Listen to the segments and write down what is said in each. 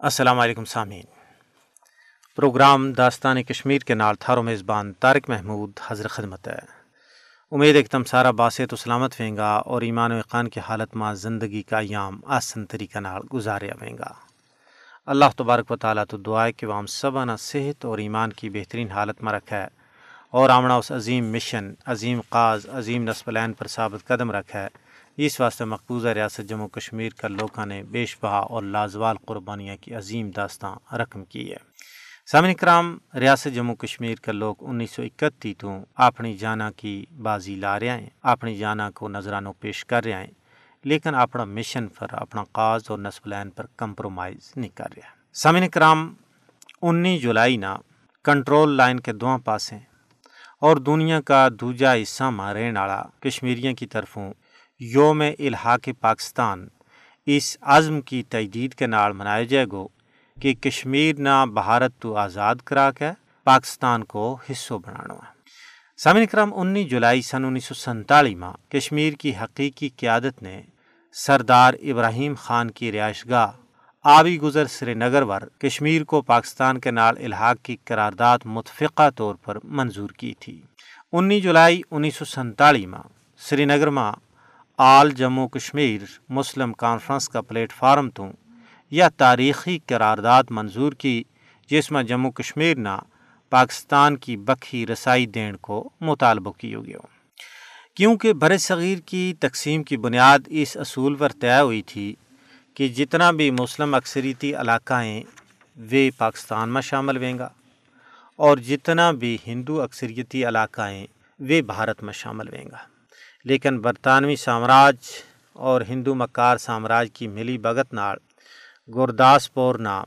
السلام علیکم سامعین۔ پروگرام داستان کشمیر کے نال تھارو میزبان طارق محمود حضر خدمت ہے۔ امید ایک تم سارا باسط و سلامت ویں گا اور ایمان و اقان کی حالت ماں زندگی کا ایام آسن طریقہ نال گزاریا ویں گا۔ اللہ تبارک و تعالیٰ تو دعائے کہ وہ ہم سب صحت اور ایمان کی بہترین حالت میں رکھا ہے اور آمنا اس عظیم مشن، عظیم قاز، عظیم نسبلین پر ثابت قدم رکھا ہے اس واسطے مقبوضہ ریاست جموں کشمیر کا لوگوں نے بیش بہا اور لازوال قربانیاں کی عظیم داستان رقم کی ہے۔ سامن کرام، ریاست جموں کشمیر کا لوگ انیس سو اکتی تو اپنی جانا کی بازی لا رہے ہیں، اپنی جانا کو نظرانوں پیش کر رہے ہیں، لیکن اپنا مشن پر، اپنا قاز اور نسبلین پر کمپرومائز نہیں کر رہا سامن کرام، انیس جولائی نا کنٹرول لائن کے دواں پاسیں اور دنیا کا دوجا حصہ ماں رہن والا کشمیریوں کی طرفوں یوم الحاق پاکستان، اس عزم کی تجدید کے نال منایا جائے گو کہ کشمیر نہ بھارت تو آزاد کرا کے پاکستان کو حصوں بنانا ہے۔ سامن کرم انیس جولائی سن انیس سو سنتالیس میں کشمیر کی حقیقی قیادت نے سردار ابراہیم خان کی رہائش گاہ آبی گزر سری نگر ور کشمیر کو پاکستان کے نال الحاق کی قرارداد متفقہ طور پر منظور کی تھی۔ انیس جولائی انیس سو سنتالیس میں سری نگر میں All Jammu Kashmir Muslim Conference کا پلیٹ فارم تو، یا تاریخی قرارداد منظور کی، جس میں جموں کشمیر نہ پاکستان کی بکھی رسائی دین کو مطالبہ کی ہو گیا کیونکہ بر صغیر کی تقسیم کی بنیاد اس اصول پر طے ہوئی تھی کہ جتنا بھی مسلم اکثریتی علاقہ ہیں، وہ پاکستان میں شامل ہوئیں گا، اور جتنا بھی ہندو اکثریتی علاقہ ہیں، وہ بھارت میں شامل ہوئیں گا۔ لیکن برطانوی سامراج اور ہندو مکار سامراج کی ملی بگت نال گرداسپور نا،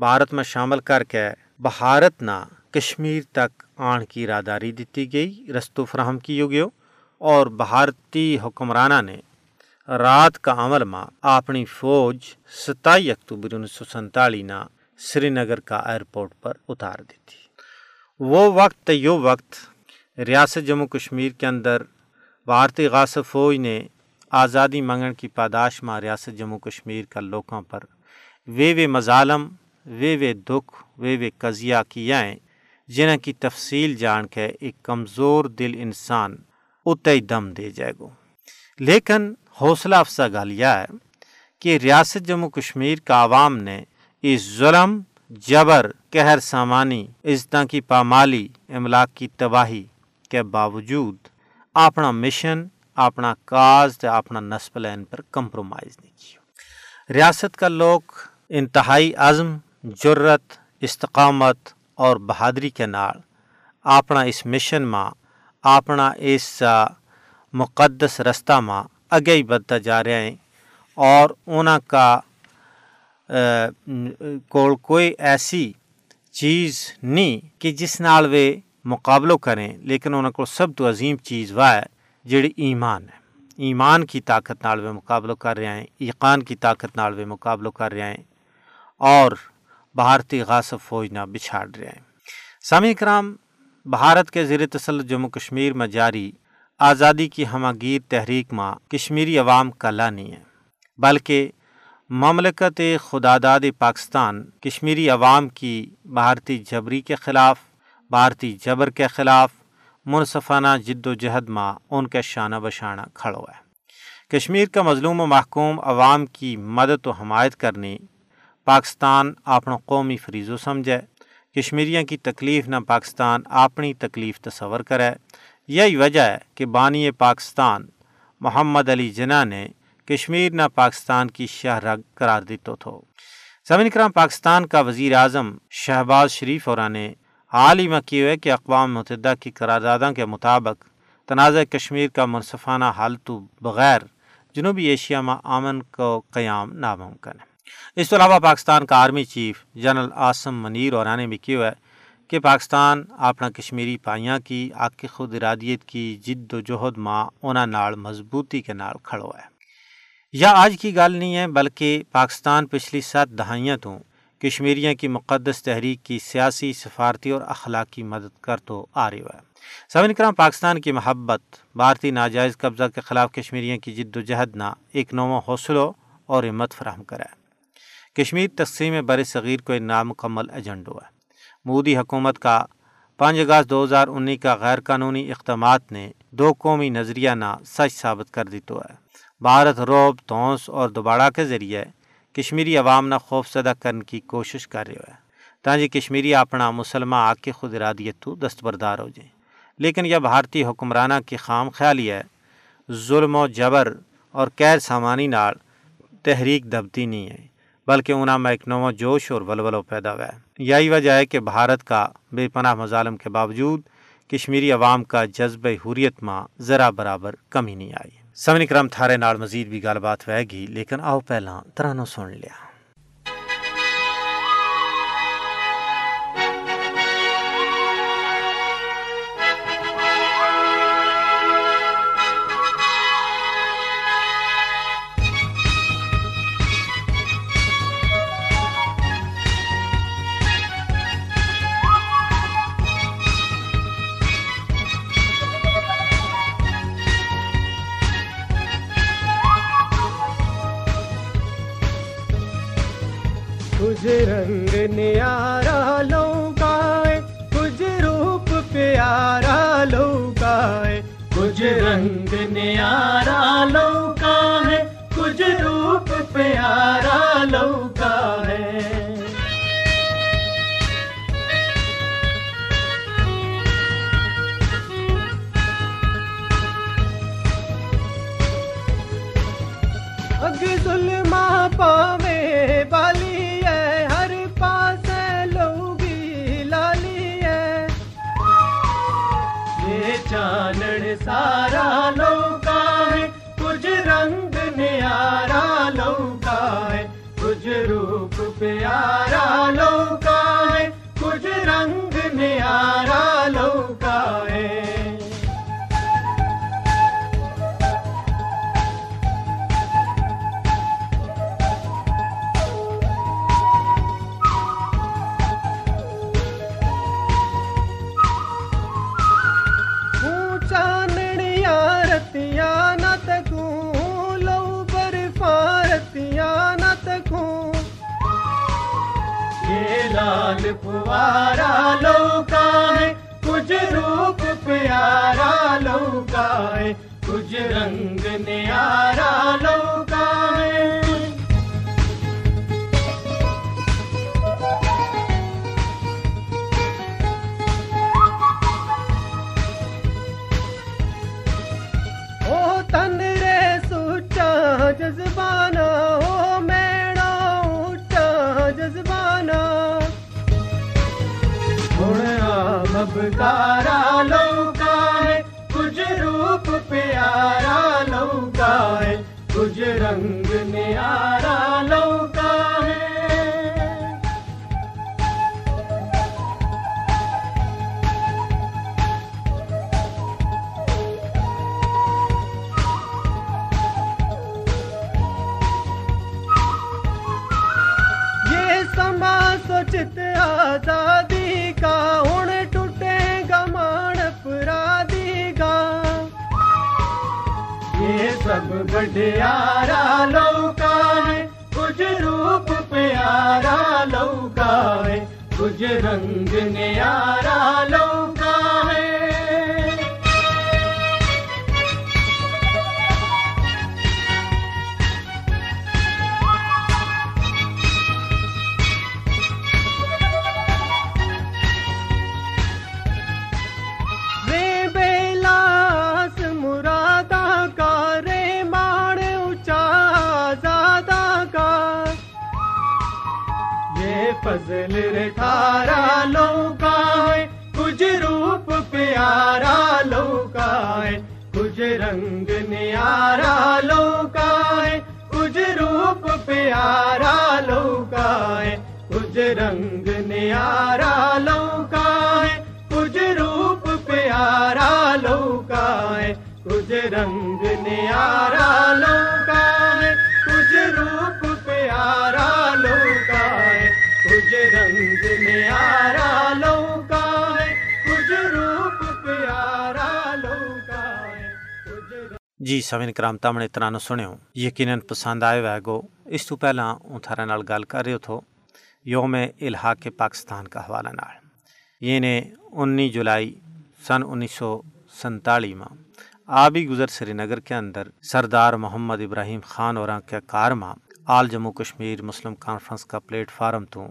بھارت میں شامل کر کے بھارت نا کشمیر تک آن کی راداری دیتی گئی رستو فراہم کی گیو اور بھارتی حکمرانہ نے رات کا عمل ماں اپنی فوج ستائی اکتوبر انیس سو سنتالیس نا سری نگر کا ایئرپورٹ پر اتار دی تھی وہ وقت یو وقت ریاست جموں کشمیر کے اندر بھارتی غاصب فوج نے آزادی منگن کی پاداش ماں ریاست جموں کشمیر کا لوگوں پر وے وے مظالم، وے وے دکھ، وے وے قضیہ کیا ہیں جنہ کی تفصیل جان کے ایک کمزور دل انسان اتئی دم دے جائے گو۔ لیکن حوصلہ افزا گال یہ ہے کہ ریاست جموں کشمیر کا عوام نے اس ظلم، جبر، قہر سامانی عزتوں کی پامالی، املاک کی تباہی کے باوجود اپنا مشن، اپنا کاز اپنا نسب لین پر کمپرومائز نہیں کیا ریاست کا لوگ انتہائی عزم جرت استقامت اور بہادری کے نال اپنا اس مشن ماں اپنا اس مقدس رستہ ماں اگے ہی بدتا جا رہے ہیں اور انہوں کا کول کوئی ایسی چیز نہیں کہ جس نال وہ مقابلہ کریں، لیکن انہوں کو سب تو عظیم چیز وہ ہے جڑی ایمان ہے۔ ایمان کی طاقت نال وہ مقابلہ کر رہے ہیں، ایقان کی طاقت نال وہ مقابلہ کر رہے ہیں اور بھارتی غاصب فوج نہ بچھاڑ رہے ہیں۔ سامی کرام، بھارت کے زیر تسلط جموں کشمیر میں جاری آزادی کی ہماگیر تحریک ماں کشمیری عوام کا نہیں ہے، بلکہ مملکت خداداد پاکستان کشمیری عوام کی بھارتی جبری کے خلاف بھارتی جبر کے خلاف منصفانہ جد و جہد ماں ان کے شانہ بشانہ کھڑو ہے۔ کشمیر کا مظلوم و محکوم عوام کی مدد و حمایت کرنی پاکستان اپنا قومی فریضو سمجھے۔ کشمیریوں کی تکلیف نہ پاکستان اپنی تکلیف تصور کرے۔ یہی وجہ ہے کہ بانی پاکستان محمد علی جناح نے کشمیر نہ پاکستان کی شاہ رگ قرار دیتو تھو۔ زمین کرام پاکستان کا وزیر اعظم شہباز شریف اور نے حال ہی میں کی ہوئے کہ اقوام متحدہ کی قراردادوں کے مطابق تنازع کشمیر کا منصفانہ حل تو بغیر جنوبی ایشیا میں امن کو قیام ناممکن ہے۔ اس کے علاوہ پاکستان کا army chief general Asim Munir اور نے بھی کیا ہے کہ پاکستان اپنا کشمیری پائیاں کی آگ کی خود ارادیت کی جد و جہد ماں انہاں نال مضبوطی کے نال کھڑو ہے۔ یا آج کی گل نہیں ہے بلکہ پاکستان پچھلی سات دہائیاں تو کشمیریوں کی مقدس تحریک کی سیاسی، سفارتی اور اخلاقی مدد کر تو آ رہی ہے۔ سمن کرام، پاکستان کی محبت، بھارتی ناجائز قبضہ کے خلاف کشمیریوں کی جد و جہد نہ ایک نو حوصلوں اور ہمت فراہم کرے۔ کشمیر تقسیم بر صغیر کو ایک نامکمل ایجنڈو ہے۔ مودی حکومت کا پانچ اگست دو ہزار انیس کا غیر قانونی اقدامات نے دو قومی نظریہ نہ سچ ثابت کر دی تو ہے۔ بھارت روب تونس اور دوبارہ کے ذریعے کشمیری عوام نہ خوف زدہ کرنے کی کوشش کر رہے ہے۔ تاکہ جی کشمیری اپنا مسلمہ آگ کی خود ارادیت تو دستبردار ہو جائیں لیکن یہ بھارتی حکمرانہ کی خام خیالی ہے، ظلم و جبر اور قید سامانی نال تحریک دبتی نہیں ہے، بلکہ انہوں میں ایک نو جوش اور ولولو پیدا ہوا ہے۔ یہی وجہ ہے کہ بھارت کا بے پناہ مظالم کے باوجود کشمیری عوام کا جذب حریت ماں ذرا برابر کمی نہیں آئی۔ سمن کرم تھارے نال مزید بھی گل بات ہوئے گی، لیکن آؤ پہلا ترانو سن لیا۔ رنگ نیارا یہ سارا لوکا ہے۔ کچھ رنگ نیارا لوکا ہے۔ کچھ روپ پیارا لوکا ہے۔ کچھ رنگ نیارا لوکا لال لوکا ہے کچھ روپ پیارا لوکا ہے کچھ رنگ نیارا لوکا کچھ یہ سب بڈیارا لوکا ہے کچھ روپ پیارا لوکا ہے کچھ رنگ نیارا لوکا فضل رٹھارا لوکا ہے، کچھ روپ پیارا لوکا ہے۔ کچھ رنگ نیارا لوکا ہے، کچھ روپ پیارا لوکا ہے۔ کچھ رنگ نیارا لوکا ہے، کچھ روپ پیارا لوکا ہے۔ کچھ رنگ نیارا لوکا ہے، کچھ روپ پیارا رنگ نیارا لوکا ہے، کچھ روپ پیارا جی سوین کرام تامنے یقیناً پسند آئے ہوئے گو۔ اس تو پہلا ہوں تھارے نال گال کر رہے تھو، یوم الحاق کے پاکستان کا حوالہ نال۔ یعنی یہ نے انی جولائی سن انیس سو سنتالی ماں۔ آبی گزر سری نگر کے اندر سردار محمد ابراہیم خان اور کے کار ماں، All Jammu Kashmir Muslim Conference کا پلیٹ فارم تو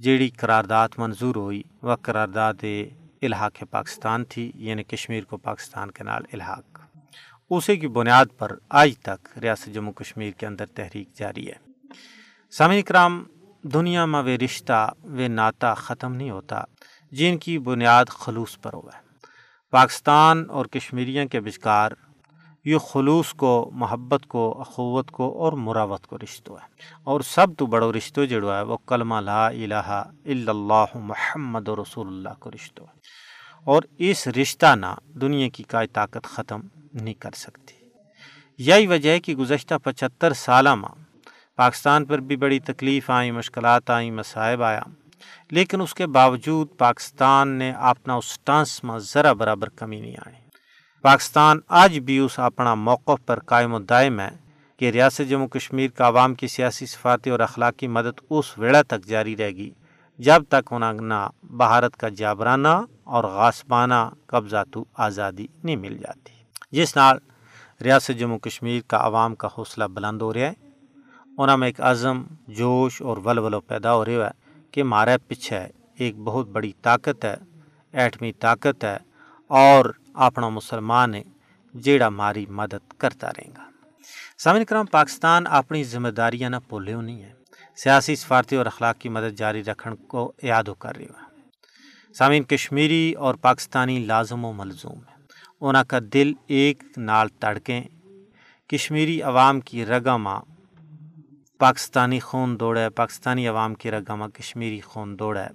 جیڑی قرارداد منظور ہوئی، وہ قرارداد الحاق پاکستان تھی یعنی کشمیر کو پاکستان کے نال الحاق۔ اسی کی بنیاد پر آج تک ریاست جموں کشمیر کے اندر تحریک جاری ہے۔ سامع کرام دنیا میں وہ رشتہ، وہ ناتا ختم نہیں ہوتا، جن کی بنیاد خلوص پر ہوا ہے پاکستان اور کشمیریوں کے بچکار یہ خلوص کو، محبت کو، اخوت کو اور مراوت کو رشتہ ہے۔ اور سب تو بڑو رشتہ جڑو ہے، وہ کلمہ لا الہ الا اللہ محمد رسول اللہ کو رشتہ ہے۔ اور اس رشتہ نہ دنیا کی کائی طاقت ختم نہیں کر سکتی۔ یہی وجہ ہے کہ گزشتہ پچہتر سالہ میں پاکستان پر بھی بڑی تکلیف آئیں، مشکلات آئیں، مصائب آیا۔ لیکن اس کے باوجود پاکستان نے اپنا اس ٹانس میں ذرا برابر کمی نہیں آئی۔ پاکستان آج بھی اس اپنا موقف پر قائم و دائم ہے کہ ریاست جموں کشمیر کا عوام کی سیاسی صفاتی اور اخلاقی مدد اس ویڑا تک جاری رہے گی، جب تک انہیں نہ بھارت کا جابرانہ اور غاسبانہ قبضہ تو آزادی نہیں مل جاتی۔ جس نال ریاست جموں کشمیر کا عوام کا حوصلہ بلند ہو رہا ہے۔ انہوں میں ایک عزم، جوش اور ولولو پیدا ہو رہا ہے کہ مارے پیچھے ایک بہت بڑی طاقت ہے، ایٹمی طاقت ہے اور اپنا مسلمان ہے جیڑا ماری مدد کرتا رہے گا۔ سامن کرام، پاکستان اپنی ذمہ داریاں نہ بھولے نہیں ہے سیاسی، سفارتی اور اخلاق کی مدد جاری رکھنے کو یاد ہو کر رہی ہے سامعین، کشمیری اور پاکستانی لازم و ملزوم ہے انہوں کا دل ایک نال تڑکیں۔ کشمیری عوام کی رگاماں پاکستانی خون دوڑا ہے پاکستانی عوام کی رگامہ کشمیری خون دوڑا ہے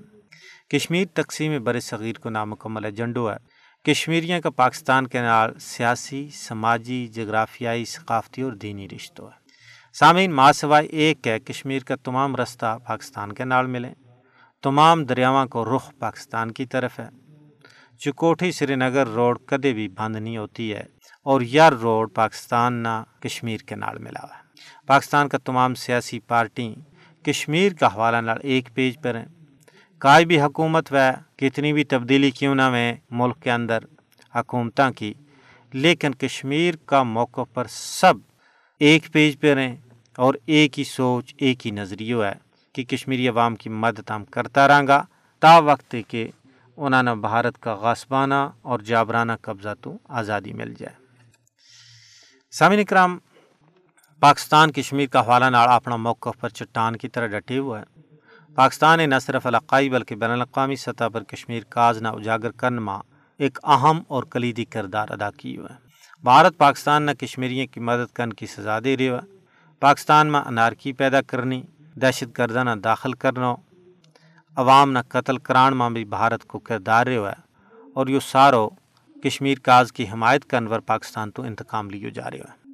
کشمیر تقسیم بر صغیر کو نامکمل ایجنڈو ہے۔ کشمیریوں کا پاکستان کے نال سیاسی، سماجی، جغرافیائی، ثقافتی اور دینی رشتوں ہے۔ سامعین ماں سوائے ایک ہے، کشمیر کا تمام رستہ پاکستان کے نال ملے۔ تمام دریاواں کو رخ پاکستان کی طرف ہے۔ چکوٹھی سری نگر روڈ کدے بھی بند نہیں ہوتی ہے اور یار روڈ پاکستان نہ کشمیر کے نال ملا ہوا ہے۔ پاکستان کا تمام سیاسی پارٹی کشمیر کا حوالہ نال ایک پیج پر ہیں۔ کائی بھی حکومت و کتنی بھی تبدیلی کیوں نہ میں ملک کے اندر حکومتوں کی، لیکن کشمیر کا موقع پر سب ایک پیج پر ہیں اور ایک ہی سوچ، ایک ہی نظریہ ہے کہ کشمیری عوام کی مدد ہم کرتا رہاں گا۔ تا وقت کہ انہوں نے بھارت کا غاسبانہ اور جابرانہ قبضہ تو آزادی مل جائے۔ سامعین اکرام، پاکستان کشمیر کا حوالہ نال اپنا موقف پر چٹان کی طرح ڈٹے ہوا ہے پاکستان نے نہ صرف علاقائی بلکہ بین الاقوامی سطح پر کشمیر کاز نہ اجاگر کرن ماں ایک اہم اور کلیدی کردار ادا کی ہوا ہے۔ بھارت پاکستان نہ کشمیریوں کی مدد کرنے کی سزا دے رہی ہے۔ پاکستان میں انارکی پیدا کرنی، دہشت گردہ نہ داخل کرنا عوام نہ قتل کران ماں بھی بھارت کو کردار رہے ہے۔ اور یہ سارو، کشمیر کاز کی حمایت کرن پاکستان تو انتقام لیو جا رہے ہے۔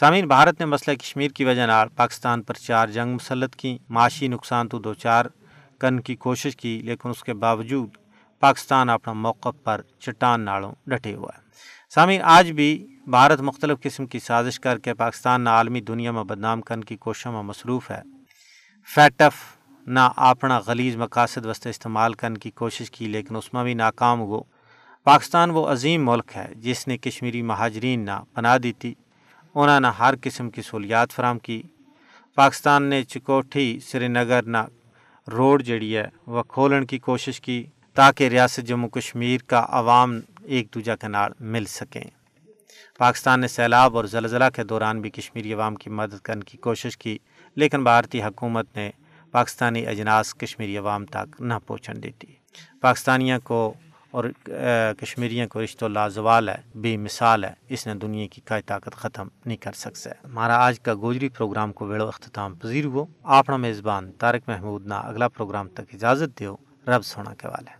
سامعین، بھارت نے مسئلہ کشمیر کی وجہ نال پاکستان پر چار جنگ مسلط کی معاشی نقصان تو دو چار کن کی کوشش کی، لیکن اس کے باوجود پاکستان اپنا موقع پر چٹان نالوں ڈٹے ہوا ہے۔ سامعین، آج بھی بھارت مختلف قسم کی سازش کر کے پاکستان نہ عالمی دنیا میں بدنام کرنے کی کوششوں میں مصروف ہے۔ فیٹف نہ اپنا غلیظ مقاصد وسط استعمال کرنے کی کوشش کی، لیکن اس میں بھی ناکام ہو۔ پاکستان وہ عظیم ملک ہے جس نے کشمیری مہاجرین نہ پناہ دی تھی انہوں نے ہر قسم کی سہولیات فراہم کی۔ پاکستان نے چکوٹھی سری نگر نہ روڈ جڑی ہے وہ کھولنے کی کوشش کی تاکہ ریاست جموں کشمیر کا عوام ایک دوجہ کے نال مل سکیں۔ پاکستان نے سیلاب اور زلزلہ کے دوران بھی کشمیری عوام کی مدد کرنے کی کوشش کی، لیکن بھارتی حکومت نے پاکستانی اجناس کشمیری عوام تک نہ پہنچن دیتی۔ پاکستانیوں کو اور کشمیریوں کو رشتہ لازوال ہے، بے مثال ہے، اس نے دنیا کی کئی طاقت ختم نہیں کر سکتا ہے ہمارا آج کا گوجری پروگرام کو ویڑو اختتام پذیر ہو۔ آپ میزبان طارق محمود نہ اگلا پروگرام تک اجازت دیو۔ رب سونا کے والے۔